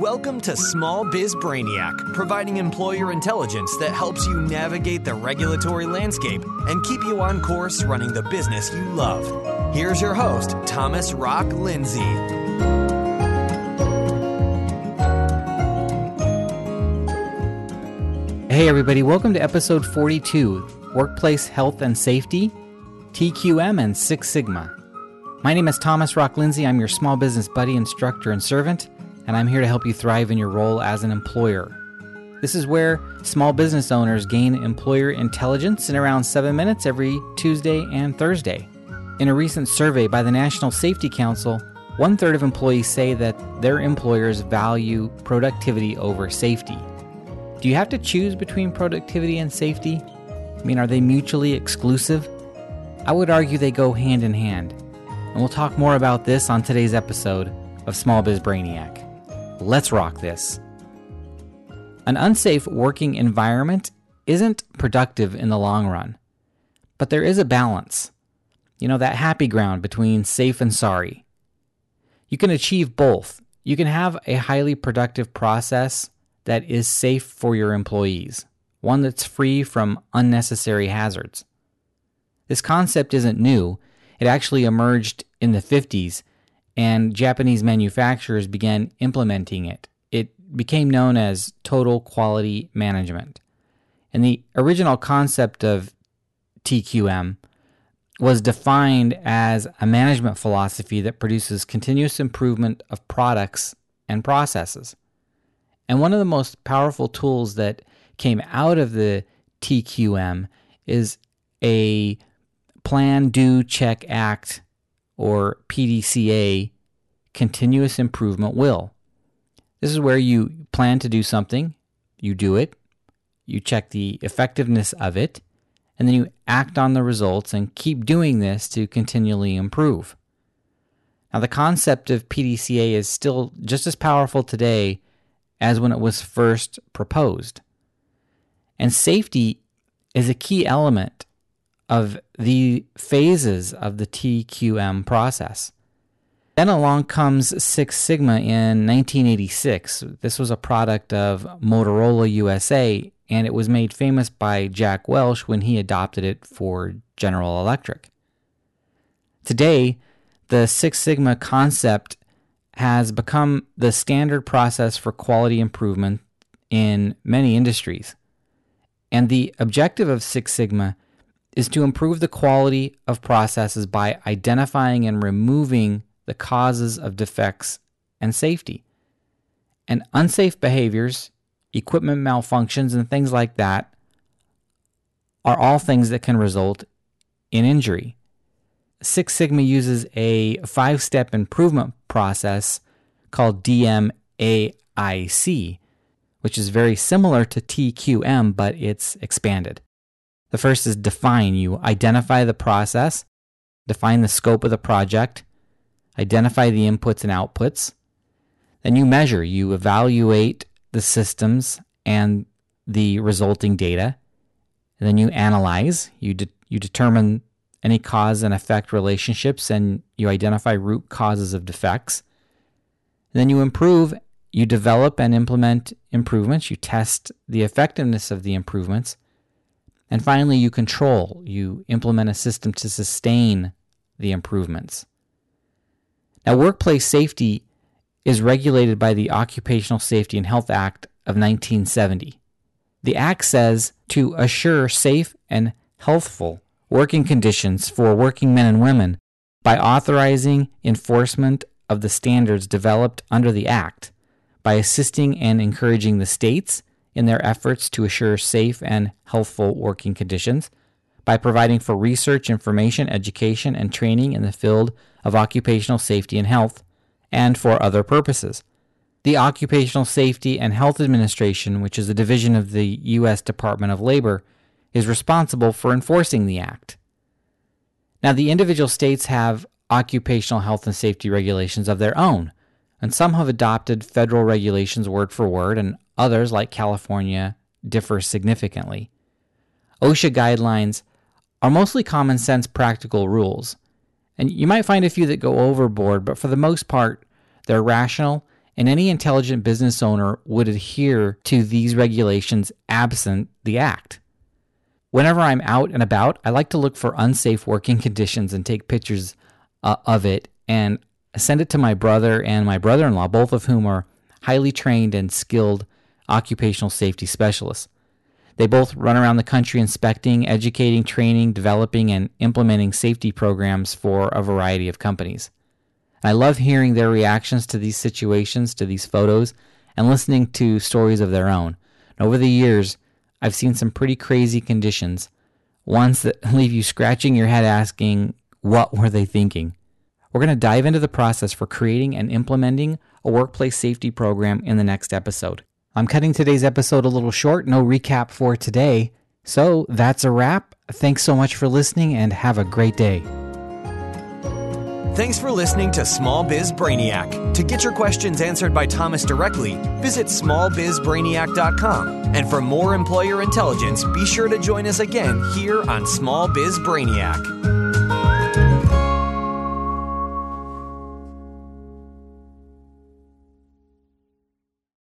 Welcome to Small Biz Brainiac, providing employer intelligence that helps you navigate the regulatory landscape and keep you on course running the business you love. Here's your host, Thomas Rock Lindsay. Hey, everybody, welcome to episode 42 Workplace Health and Safety, TQM, and Six Sigma. My name is Thomas Rock Lindsay. I'm your small business buddy, instructor, and servant, and I'm here to help you thrive in your role as an employer. This is where small business owners gain employer intelligence in around seven minutes every Tuesday and Thursday. In a recent survey by the National Safety Council, one third of employees say that their employers value productivity over safety. Do you have to choose between productivity and safety? I mean, are they mutually exclusive? I would argue they go hand in hand. And we'll talk more about this on today's episode of Small Biz Brainiac. Let's rock this. An unsafe working environment isn't productive in the long run, but there is a balance. You know, that happy ground between safe and sorry. You can achieve both. You can have a highly productive process that is safe for your employees, one that's free from unnecessary hazards. This concept isn't new. It actually emerged in the 50s, and Japanese manufacturers began implementing it. It became known as total quality management. And the original concept of TQM was defined as a management philosophy that produces continuous improvement of products and processes. And one of the most powerful tools that came out of the TQM is a plan, do, check, act, or PDCA continuous improvement will. This is where you plan to do something, you do it, you check the effectiveness of it, and then you act on the results and keep doing this to continually improve. Now, the concept of PDCA is still just as powerful today as when it was first proposed. And safety is a key element of the phases of the TQM process. Then along comes Six Sigma in 1986. This was a product of Motorola USA, and it was made famous by Jack Welch when he adopted it for General Electric. Today, the Six Sigma concept has become the standard process for quality improvement in many industries. And the objective of Six Sigma is to improve the quality of processes by identifying and removing the causes of defects and safety. And unsafe behaviors, equipment malfunctions, and things like that are all things that can result in injury. Six Sigma uses a five step improvement process called DMAIC, which is very similar to TQM, but it's expanded. The first is define. You identify the process, define the scope of the project, identify the inputs and outputs. Then you measure, you evaluate the systems and the resulting data. And then you analyze, you, de- you determine any cause and effect relationships and you identify root causes of defects. And then you improve, you develop and implement improvements, you test the effectiveness of the improvements. And finally, you control, you implement a system to sustain the improvements. Now, workplace safety is regulated by the Occupational Safety and Health Act of 1970. The Act says to assure safe and healthful working conditions for working men and women by authorizing enforcement of the standards developed under the Act, by assisting and encouraging the states in their efforts to assure safe and healthful working conditions, by providing for research, information, education, and training in the field of occupational safety and health, and for other purposes. The Occupational Safety and Health Administration, which is a division of the U.S. Department of Labor, is responsible for enforcing the Act. Now, the individual states have occupational health and safety regulations of their own, and some have adopted federal regulations word for word, and others, like California, differ significantly. OSHA guidelines are mostly common sense practical rules, and you might find a few that go overboard, but for the most part, they're rational and any intelligent business owner would adhere to these regulations absent the act. Whenever I'm out and about, I like to look for unsafe working conditions and take pictures uh, of it and send it to my brother and my brother in law, both of whom are highly trained and skilled occupational safety specialists. They both run around the country inspecting, educating, training, developing, and implementing safety programs for a variety of companies. I love hearing their reactions to these situations, to these photos, and listening to stories of their own. And over the years, I've seen some pretty crazy conditions, ones that leave you scratching your head asking, what were they thinking? We're going to dive into the process for creating and implementing a workplace safety program in the next episode. I'm cutting today's episode a little short, no recap for today. So that's a wrap. Thanks so much for listening and have a great day. Thanks for listening to Small Biz Brainiac. To get your questions answered by Thomas directly, visit smallbizbrainiac.com. And for more employer intelligence, be sure to join us again here on Small Biz Brainiac.